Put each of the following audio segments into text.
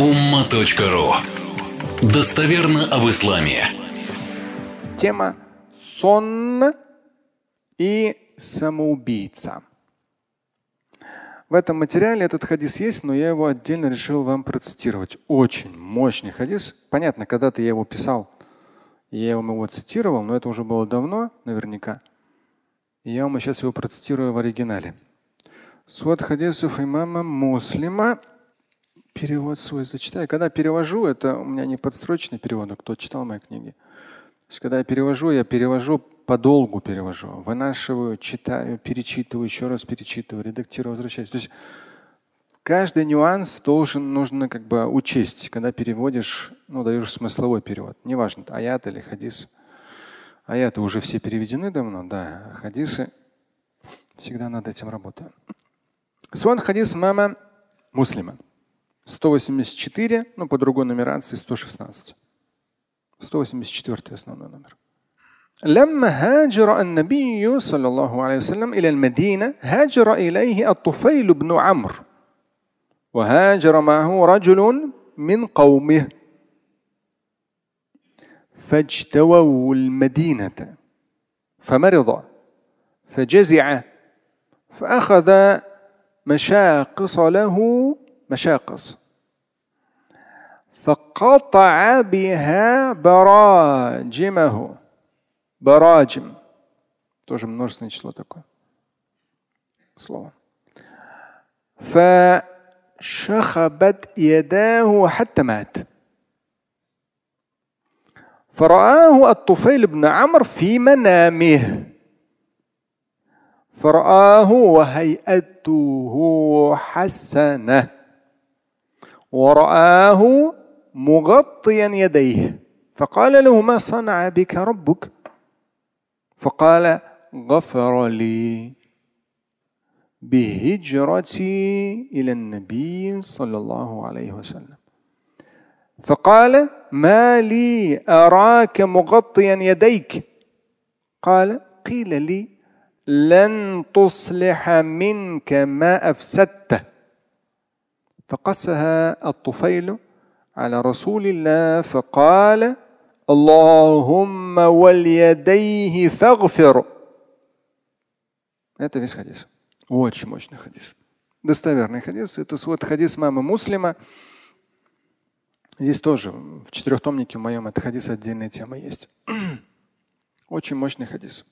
umma.ru Достоверно об исламе. Тема сон и самоубийца. В этом материале этот хадис есть, но я его отдельно решил вам процитировать. Очень мощный хадис. Понятно, когда-то я его писал, я вам его цитировал, но это уже было давно, наверняка. И я вам сейчас его процитирую в оригинале. Свод хадисов имама Муслима. Перевод свой зачитаю. Когда перевожу, это у меня не подстрочный перевод, а кто читал мои книги. То есть, когда я перевожу, я перевожу подолгу перевожу, вынашиваю, читаю, перечитываю, еще раз перечитываю, редактирую, возвращаюсь. То есть каждый нюанс должен нужно как бы учесть, когда переводишь, ну даешь смысловой перевод. Неважно, аят или хадис. Аяты уже все переведены давно, да. Хадисы всегда над этим работаю. Свон хадис мама муслима. 184, ну по другой нумерации 116. 184 основной номер. لما هاجر النبي صلى الله عليه وسلم إلى المدينة هاجر إليه الطفيل بن عمرو وهاجر معه رجل من قومه فاجتووا المدينة فمرض فجزع فأخذ مشاقص له مشاقص فقطع بها براجمه براجم тоже множественное число такое слово فشخبت يداه حتى مات فرآه الطفيل بن عمرو في منامه فرآه وهيئته حسنة ورآه مغطيا يديه. فقال له ما صنع بك ربك؟ فقال غفر لي بهجرتي إلى النبي صلى الله عليه وسلم. فقال ما لي أراك مغطيا يديك. قال قيل لي لن تصلح منك ما أفسدته. فقسها الطفيل على رسول الله فقال اللهم واليديه فاغفر Это весь хадис. Очень мощный хадис. Достоверный хадис. Это вот хадис мамы Муслима. Здесь тоже в четырехтомнике в моем это хадис отдельная тема есть. Очень мощный хадис.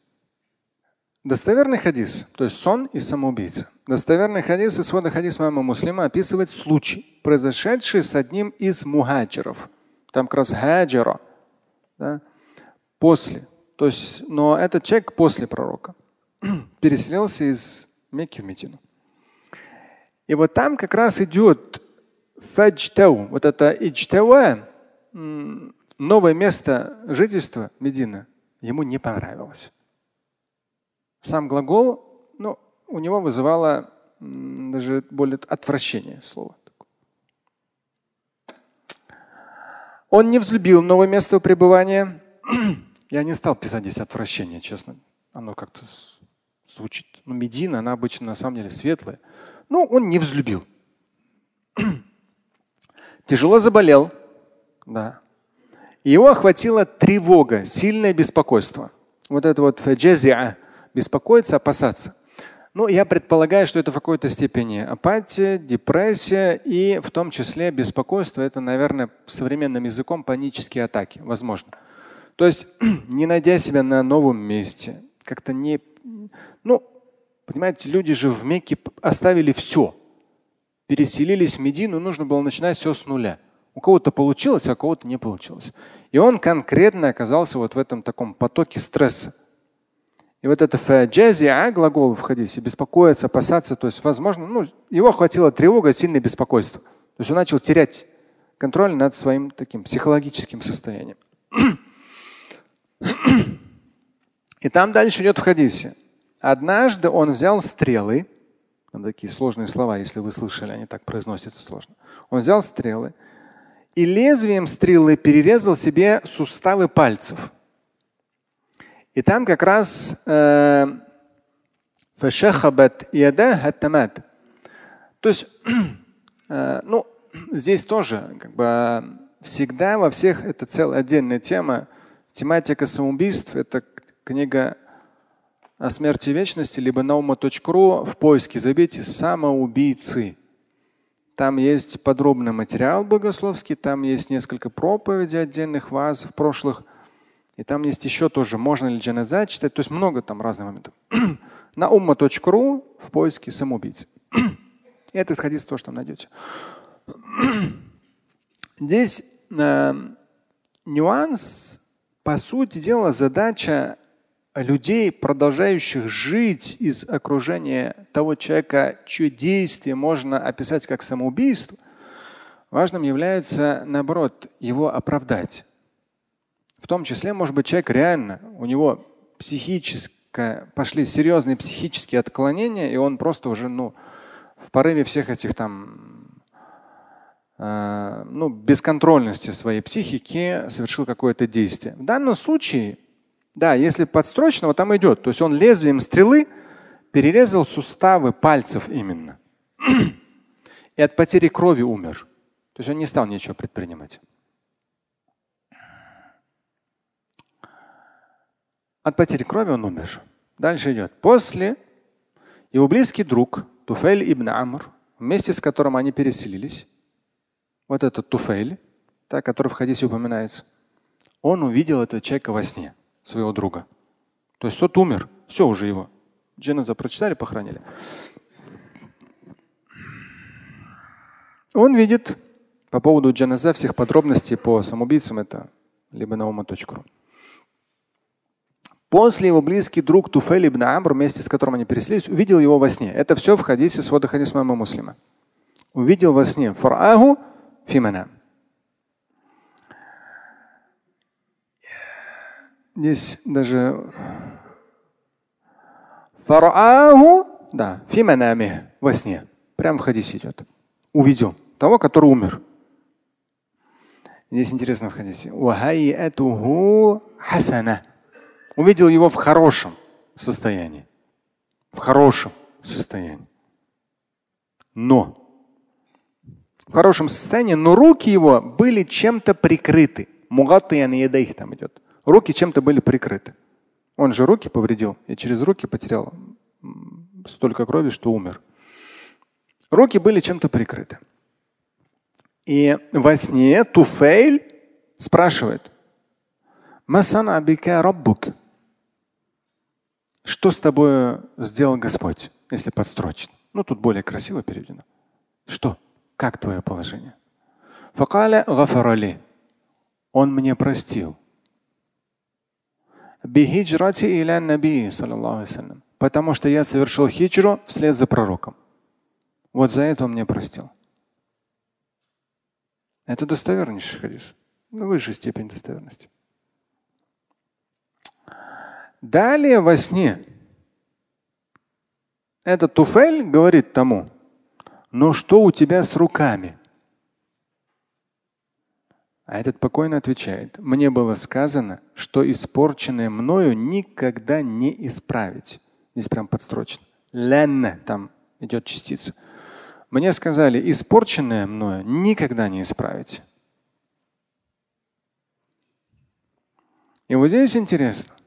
Достоверный хадис, то есть сон и самоубийца. Достоверный хадис и свода хадис мама Муслима описывает случай, произошедший с одним из мухаджиров. Там как раз хаджира. Да? После. То есть, но этот человек после пророка переселился из Мекки в Медину. И вот там как раз идет фаджтау, вот это иджтава, новое место жительства Медина, ему не понравилось. Сам глагол, ну, у него вызывало даже более отвращение слово. Он не взлюбил новое место пребывания. Я не стал писать здесь отвращение, честно. Оно как-то звучит. Ну, Медина, она обычно на самом деле светлая. Ну, он не взлюбил. Тяжело заболел. Да. Его охватила тревога, сильное беспокойство. Вот это вот фаджазиа, беспокоиться, опасаться. Ну, я предполагаю, что это в какой-то степени апатия, депрессия и в том числе беспокойство. Это, наверное, современным языком панические атаки, возможно. То есть, не найдя себя на новом месте, как-то не… Ну, понимаете, люди же в Мекке оставили все. Переселились в Медину, нужно было начинать все с нуля. У кого-то получилось, а у кого-то не получилось. И он конкретно оказался вот в этом таком потоке стресса. И вот это фаджазиа, глагол в хадисе, беспокоиться, опасаться, то есть, возможно, ну, его охватила тревога, сильное беспокойство. То есть он начал терять контроль над своим таким психологическим состоянием. И там дальше идет в хадисе. Однажды он взял стрелы, там такие сложные слова, если вы слышали, они так произносятся сложно. Он взял стрелы и лезвием стрелы перерезал себе суставы пальцев. И там как раз э, то есть, э, ну, здесь тоже как бы всегда во всех это целая отдельная тема. Тематика самоубийств – это книга о смерти вечности, либо nauма.ru в поиске забейте самоубийцы. Там есть подробный материал богословский, там есть несколько проповедей отдельных ваз в прошлых. И там есть еще тоже, можно ли джаназа читать. То есть много там разных моментов. На умма.ру в поиске самоубийцы. Этот хадис тоже там найдете. Здесь э, нюанс, по сути дела, задача людей, продолжающих жить из окружения того человека, чье действие можно описать как самоубийство, важным является, наоборот, его оправдать. В том числе, может быть, человек реально, у него психическое, пошли серьезные психические отклонения, и он просто уже ну, в порыве всех этих там э, ну, бесконтрольности своей психики совершил какое-то действие. В данном случае да, если подстрочного, там идет. То есть он лезвием стрелы перерезал суставы пальцев именно. И от потери крови умер. То есть он не стал ничего предпринимать. От потери крови он умер. Дальше идет. После его близкий друг Туфель ибн Амр, вместе с которым они переселились, вот этот Туфель, так, который в хадисе упоминается, он увидел этого человека во сне своего друга. То есть тот умер, все уже его. Дженаза прочитали, похоронили. Он видит по поводу джаназа всех подробностей по самоубийцам это либо на ума.ру. После его близкий друг Туфель ибн Амр, вместе с которым они переселились, увидел его во сне. Это все в хадисе свода хадис мама муслима. Увидел во сне. Фараху фимана. Здесь даже фарааху, да, фиманами, во сне. Прям в хадисе идет. Увидел того, который умер. Здесь интересно в хадисе. хасана. Увидел его в хорошем состоянии. В хорошем состоянии. Но в хорошем состоянии, но руки его были чем-то прикрыты. Мугаттаян их там идет. Руки чем-то были прикрыты. Он же руки повредил и через руки потерял столько крови, что умер. Руки были чем-то прикрыты. И во сне Туфейль спрашивает, что с тобой сделал Господь, если подстрочно? Ну, тут более красиво переведено. Что? Как твое положение? Он мне простил. Потому что я совершил хиджру вслед за пророком. Вот за это он мне простил. Это достовернейший хадис. Ну, высшая степень достоверности. Далее во сне этот Туфель говорит тому, ну что у тебя с руками? А этот покойно отвечает, мне было сказано, что испорченное мною никогда не исправить. Здесь прям подстрочно. Лянна, там идет частица. Мне сказали, испорченное мною никогда не исправить. И вот здесь интересно.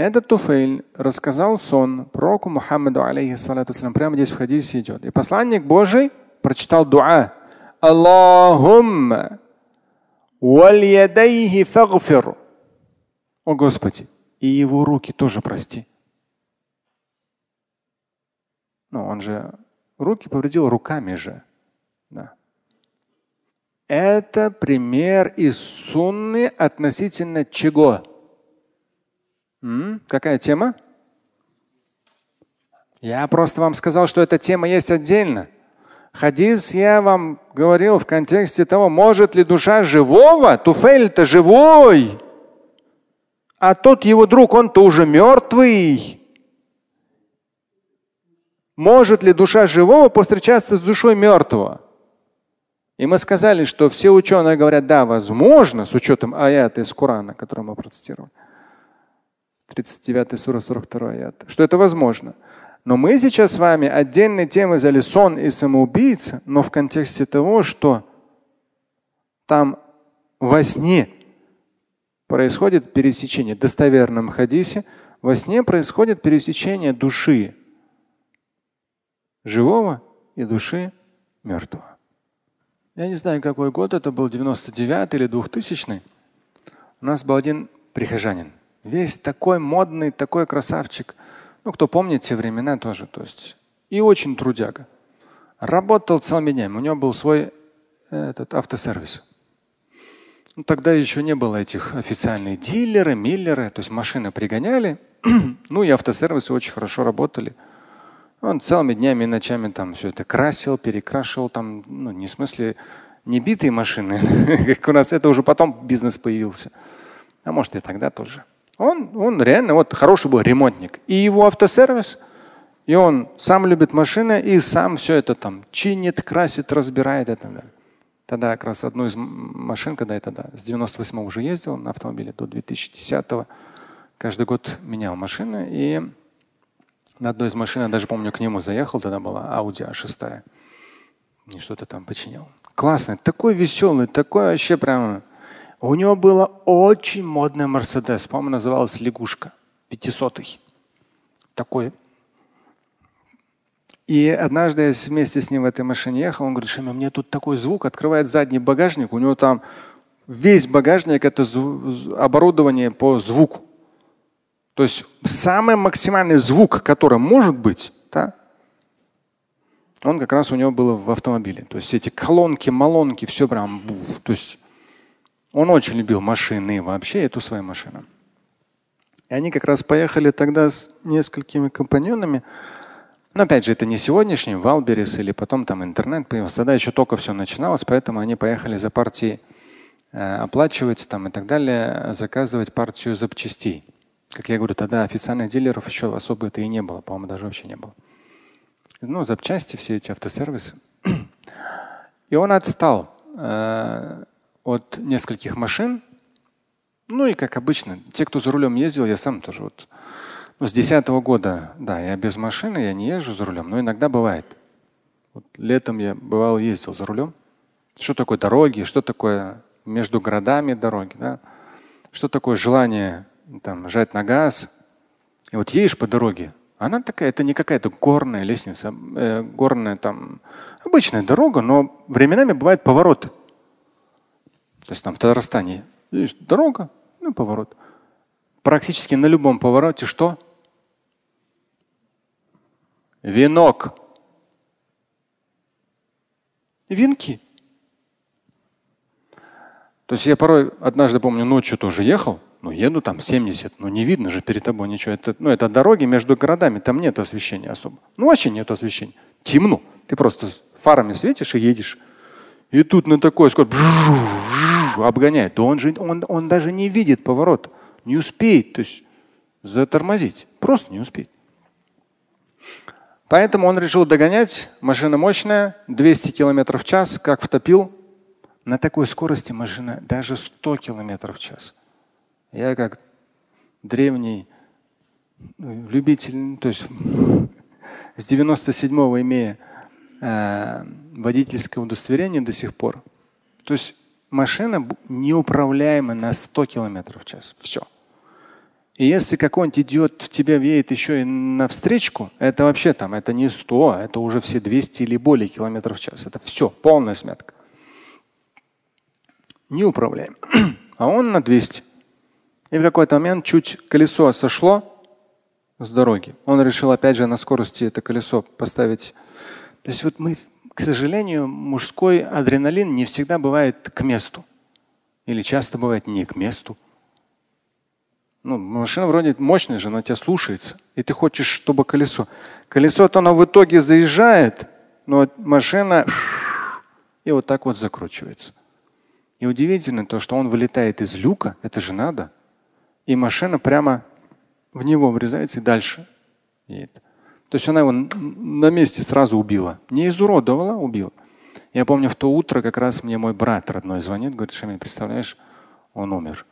Этот Туфейль рассказал сон пророку Мухаммаду, алейхиссалату прямо здесь в хадисе идет. И посланник Божий прочитал дуа. Аллахумма фагфир. О Господи, и его руки тоже прости. Ну, он же руки повредил руками же. Да. Это пример из сунны относительно чего? М? Какая тема? Я просто вам сказал, что эта тема есть отдельно. Хадис я вам говорил в контексте того, может ли душа живого, Туфель-то живой, а тот его друг, он-то уже мертвый. Может ли душа живого повстречаться с душой мертвого? И мы сказали, что все ученые говорят, да, возможно, с учетом аята из Корана, который мы процитировали. 39 сура 42 аят, что это возможно. Но мы сейчас с вами отдельные темы взяли сон и самоубийца, но в контексте того, что там во сне происходит пересечение, в достоверном хадисе, во сне происходит пересечение души живого и души мертвого. Я не знаю, какой год это был, 99 или 2000. У нас был один прихожанин. Весь такой модный, такой красавчик. Ну, кто помнит те времена тоже. То есть, и очень трудяга. Работал целыми днями. У него был свой этот, автосервис. Ну, тогда еще не было этих официальных дилеры, миллеры. То есть машины пригоняли. ну и автосервисы очень хорошо работали. Он целыми днями и ночами там все это красил, перекрашивал там, ну не в смысле не битые машины, как у нас это уже потом бизнес появился. А может и тогда тоже. Он, он реально вот хороший был ремонтник. И его автосервис, и он сам любит машины и сам все это там чинит, красит, разбирает и так далее. Тогда как раз одну из машин, когда я тогда с 98 уже ездил на автомобиле до 2010 каждый год менял машины. И на одной из машин, я даже помню, к нему заехал, тогда была Audi A6. И что-то там починил. Классный, такой веселый, такой вообще прямо. У него было очень модный Мерседес, по-моему, называлась Лягушка, 500 -й. Такой. И однажды я вместе с ним в этой машине ехал, он говорит, Шами, мне тут такой звук, открывает задний багажник, у него там весь багажник это оборудование по звуку. То есть самый максимальный звук, который может быть, да, он как раз у него был в автомобиле. То есть эти колонки, малонки, все прям. То есть он очень любил машины вообще, эту свою машину. И они как раз поехали тогда с несколькими компаньонами. Но опять же, это не сегодняшний Валберис или потом там интернет появился. Тогда еще только все начиналось, поэтому они поехали за партией э, оплачивать там и так далее, заказывать партию запчастей. Как я говорю, тогда официальных дилеров еще особо-то и не было, по-моему, даже вообще не было. Ну, запчасти, все эти автосервисы. И он отстал э, от нескольких машин. Ну и как обычно, те, кто за рулем ездил, я сам тоже вот ну, с десятого года, да, я без машины, я не езжу за рулем, но иногда бывает. Вот летом я бывал ездил за рулем. Что такое дороги, что такое между городами дороги, да? что такое желание там, жать на газ. И вот едешь по дороге, она такая, это не какая-то горная лестница, э, горная там обычная дорога, но временами бывают повороты. То есть там в Татарстане есть дорога, ну поворот. Практически на любом повороте что? Венок. Венки. То есть я порой однажды помню ночью тоже ехал, ну, еду там 70, но не видно же перед тобой ничего. Это, ну, это дороги между городами, там нет освещения особо. Ну, вообще нет освещения. Темно. Ты просто фарами светишь и едешь. И тут на такой скорость обгоняет. То он же он, он даже не видит поворот. Не успеет. То есть затормозить. Просто не успеет. Поэтому он решил догонять. Машина мощная, 200 км в час, как втопил. На такой скорости машина даже 100 км в час. Я как древний ну, любитель, то есть с 97-го имея э, водительское удостоверение до сих пор. То есть машина неуправляема на 100 км в час. Все. И если какой-нибудь идиот в тебя въедет еще и на встречку, это вообще там, это не 100, это уже все 200 или более километров в час. Это все, полная смятка. Неуправляем. А он на 200. И в какой-то момент чуть колесо сошло с дороги. Он решил опять же на скорости это колесо поставить. То есть вот мы, к сожалению, мужской адреналин не всегда бывает к месту. Или часто бывает не к месту. Ну, машина вроде мощная же, она тебя слушается. И ты хочешь, чтобы колесо. Колесо-то оно в итоге заезжает, но машина и вот так вот закручивается. И удивительно то, что он вылетает из люка, это же надо и машина прямо в него врезается и дальше едет. То есть она его на месте сразу убила. Не изуродовала, убила. Я помню, в то утро как раз мне мой брат родной звонит, говорит, Шамиль, представляешь, он умер.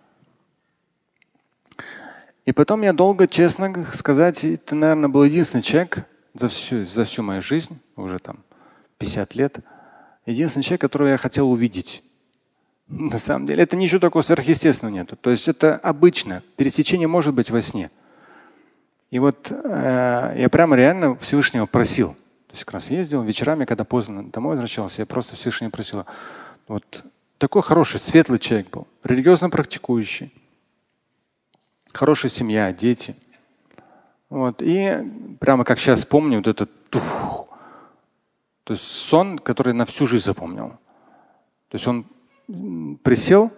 И потом я долго, честно сказать, это, наверное, был единственный человек, за всю, за всю мою жизнь, уже там 50 лет, единственный человек, которого я хотел увидеть. На самом деле, это ничего такого сверхъестественного нет. То есть это обычно. Пересечение может быть во сне. И вот э, я прямо реально Всевышнего просил. То есть как раз ездил вечерами, когда поздно домой возвращался, я просто Всевышнего просил. Вот такой хороший, светлый человек был, религиозно практикующий, хорошая семья, дети. Вот. И прямо как сейчас помню, вот этот тух, то есть сон, который на всю жизнь запомнил. То есть он присел,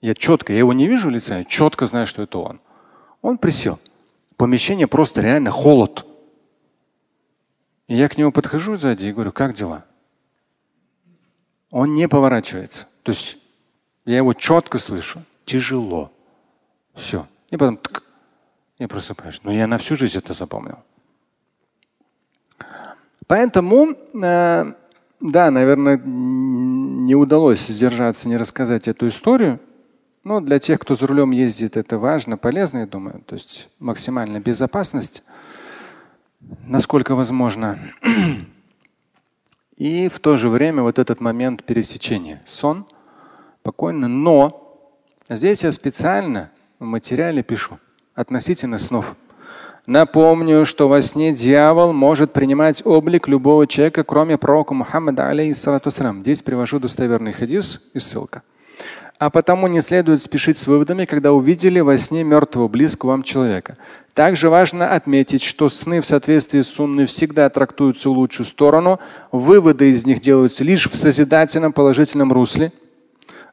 я четко, я его не вижу лица, я четко знаю, что это он. Он присел. Помещение просто реально холод. И я к нему подхожу сзади и говорю, как дела? Он не поворачивается. То есть я его четко слышу. Тяжело. Все. И потом тк, я просыпаюсь. Но я на всю жизнь это запомнил. Поэтому, э, да, наверное, не удалось сдержаться, не рассказать эту историю. Но для тех, кто за рулем ездит, это важно, полезно, я думаю. То есть максимальная безопасность, насколько возможно. И в то же время вот этот момент пересечения. Сон, спокойно. Но здесь я специально в материале пишу относительно снов. Напомню, что во сне дьявол может принимать облик любого человека, кроме пророка Мухаммада, алейхиссалату Здесь привожу достоверный хадис и ссылка. А потому не следует спешить с выводами, когда увидели во сне мертвого близкого вам человека. Также важно отметить, что сны в соответствии с сунной всегда трактуются в лучшую сторону. Выводы из них делаются лишь в созидательном положительном русле.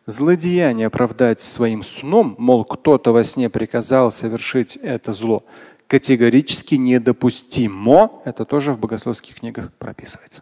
Злодеяние оправдать своим сном, мол, кто-то во сне приказал совершить это зло, категорически недопустимо. Это тоже в богословских книгах прописывается.